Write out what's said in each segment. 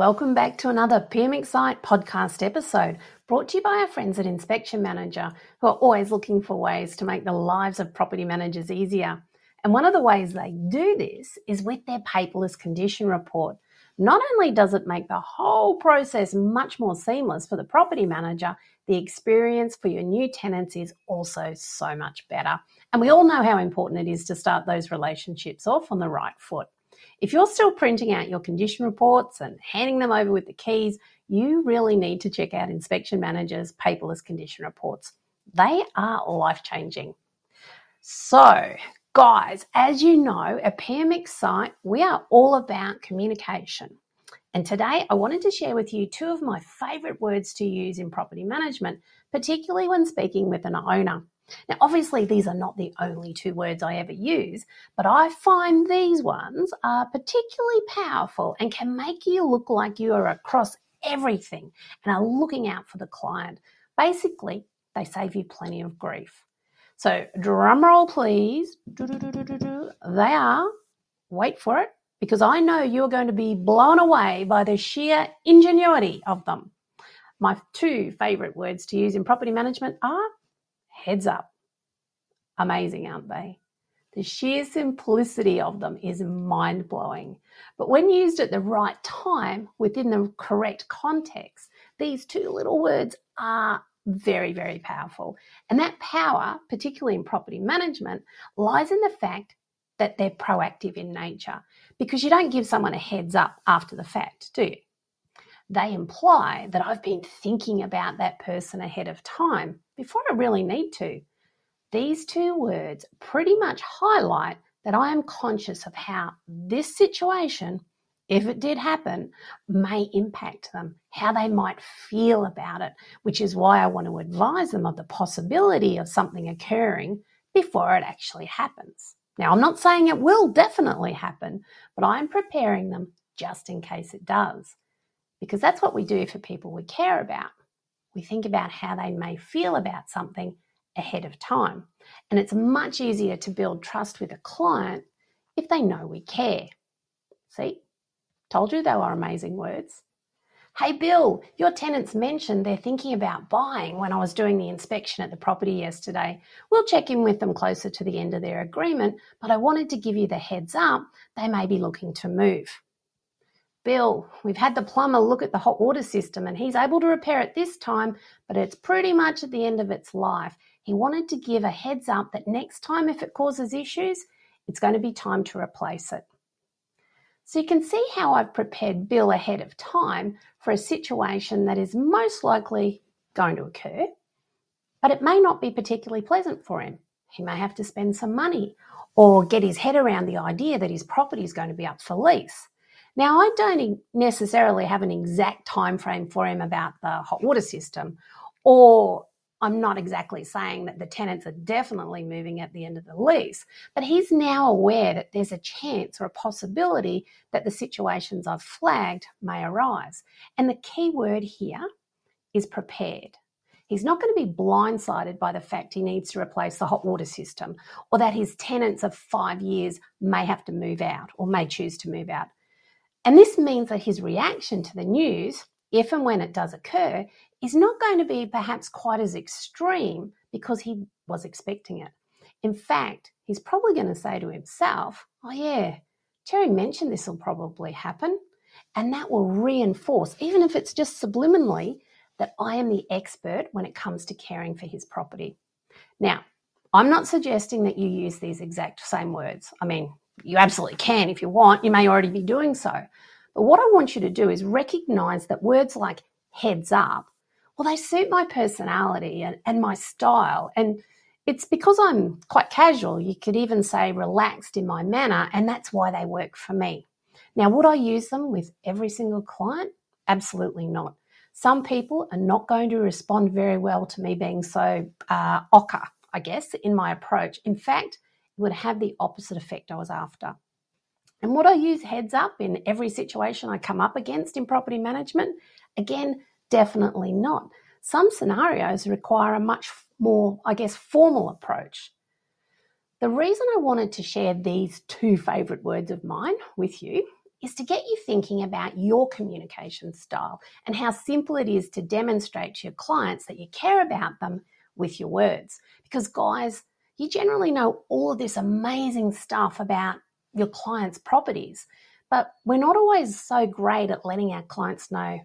Welcome back to another pmXcite podcast episode brought to you by our friends at Inspection Manager, who are always looking for ways to make the lives of property managers easier. And one of the ways they do this is with their paperless condition report. Not only does it make the whole process much more seamless for the property manager, the experience for your new tenants is also so much better. And we all know how important it is to start those relationships off on the right foot. If you're still printing out your condition reports and handing them over with the keys, you really need to check out Inspection Manager's paperless condition reports. They are life changing. So, guys, as you know, at pmXcite, we are all about communication. And today I wanted to share with you two of my favourite words to use in property management, particularly when speaking with an owner. Now, obviously, these are not the only two words I ever use, but I find these ones are particularly powerful and can make you look like you are across everything and are looking out for the client. Basically, they save you plenty of grief. So, drum roll, please. They are, wait for it, because I know you're going to be blown away by the sheer ingenuity of them. My two favorite words to use in property management are heads up. Amazing, aren't they? The sheer simplicity of them is mind blowing. But when used at the right time within the correct context, these two little words are very, very powerful. And that power, particularly in property management, lies in the fact that they're proactive in nature because you don't give someone a heads up after the fact, do you? They imply that I've been thinking about that person ahead of time before I really need to. These two words pretty much highlight that I am conscious of how this situation, if it did happen, may impact them, how they might feel about it, which is why I want to advise them of the possibility of something occurring before it actually happens. Now, I'm not saying it will definitely happen, but I'm preparing them just in case it does because that's what we do for people we care about. We think about how they may feel about something ahead of time. And it's much easier to build trust with a client if they know we care. See, told you they were amazing words. Hey, Bill, your tenants mentioned they're thinking about buying when I was doing the inspection at the property yesterday. We'll check in with them closer to the end of their agreement, but I wanted to give you the heads up they may be looking to move. Bill, we've had the plumber look at the hot water system and he's able to repair it this time, but it's pretty much at the end of its life. He wanted to give a heads up that next time, if it causes issues, it's going to be time to replace it. So you can see how I've prepared Bill ahead of time for a situation that is most likely going to occur, but it may not be particularly pleasant for him. He may have to spend some money or get his head around the idea that his property is going to be up for lease. Now, I don't necessarily have an exact time frame for him about the hot water system, or I'm not exactly saying that the tenants are definitely moving at the end of the lease, but he's now aware that there's a chance or a possibility that the situations I've flagged may arise. And the key word here is prepared. He's not going to be blindsided by the fact he needs to replace the hot water system or that his tenants of five years may have to move out or may choose to move out. And this means that his reaction to the news, if and when it does occur, is not going to be perhaps quite as extreme because he was expecting it. In fact, he's probably going to say to himself, Oh, yeah, Terry mentioned this will probably happen. And that will reinforce, even if it's just subliminally, that I am the expert when it comes to caring for his property. Now, I'm not suggesting that you use these exact same words. I mean, you absolutely can if you want. You may already be doing so. But what I want you to do is recognize that words like heads up, well, they suit my personality and, and my style. And it's because I'm quite casual. You could even say relaxed in my manner, and that's why they work for me. Now, would I use them with every single client? Absolutely not. Some people are not going to respond very well to me being so uh, ochre, I guess, in my approach. In fact, would have the opposite effect I was after. And would I use heads up in every situation I come up against in property management? Again, definitely not. Some scenarios require a much more, I guess, formal approach. The reason I wanted to share these two favourite words of mine with you is to get you thinking about your communication style and how simple it is to demonstrate to your clients that you care about them with your words. Because, guys, you generally know all of this amazing stuff about your clients' properties, but we're not always so great at letting our clients know,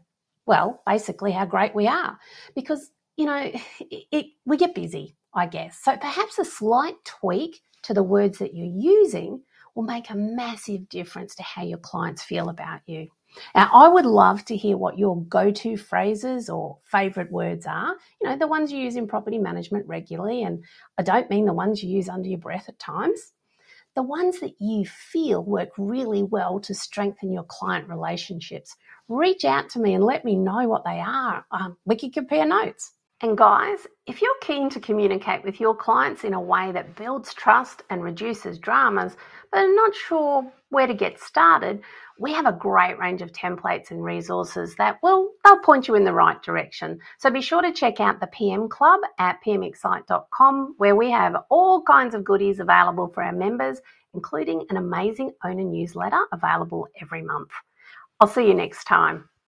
well, basically how great we are. Because, you know, it, it, we get busy, I guess. So perhaps a slight tweak to the words that you're using will make a massive difference to how your clients feel about you. Now, I would love to hear what your go to phrases or favourite words are. You know, the ones you use in property management regularly, and I don't mean the ones you use under your breath at times. The ones that you feel work really well to strengthen your client relationships. Reach out to me and let me know what they are. Um, we can compare notes. And guys, if you're keen to communicate with your clients in a way that builds trust and reduces dramas, but are not sure where to get started, we have a great range of templates and resources that will they'll point you in the right direction. So be sure to check out the PM Club at pmxcite.com where we have all kinds of goodies available for our members, including an amazing owner newsletter available every month. I'll see you next time.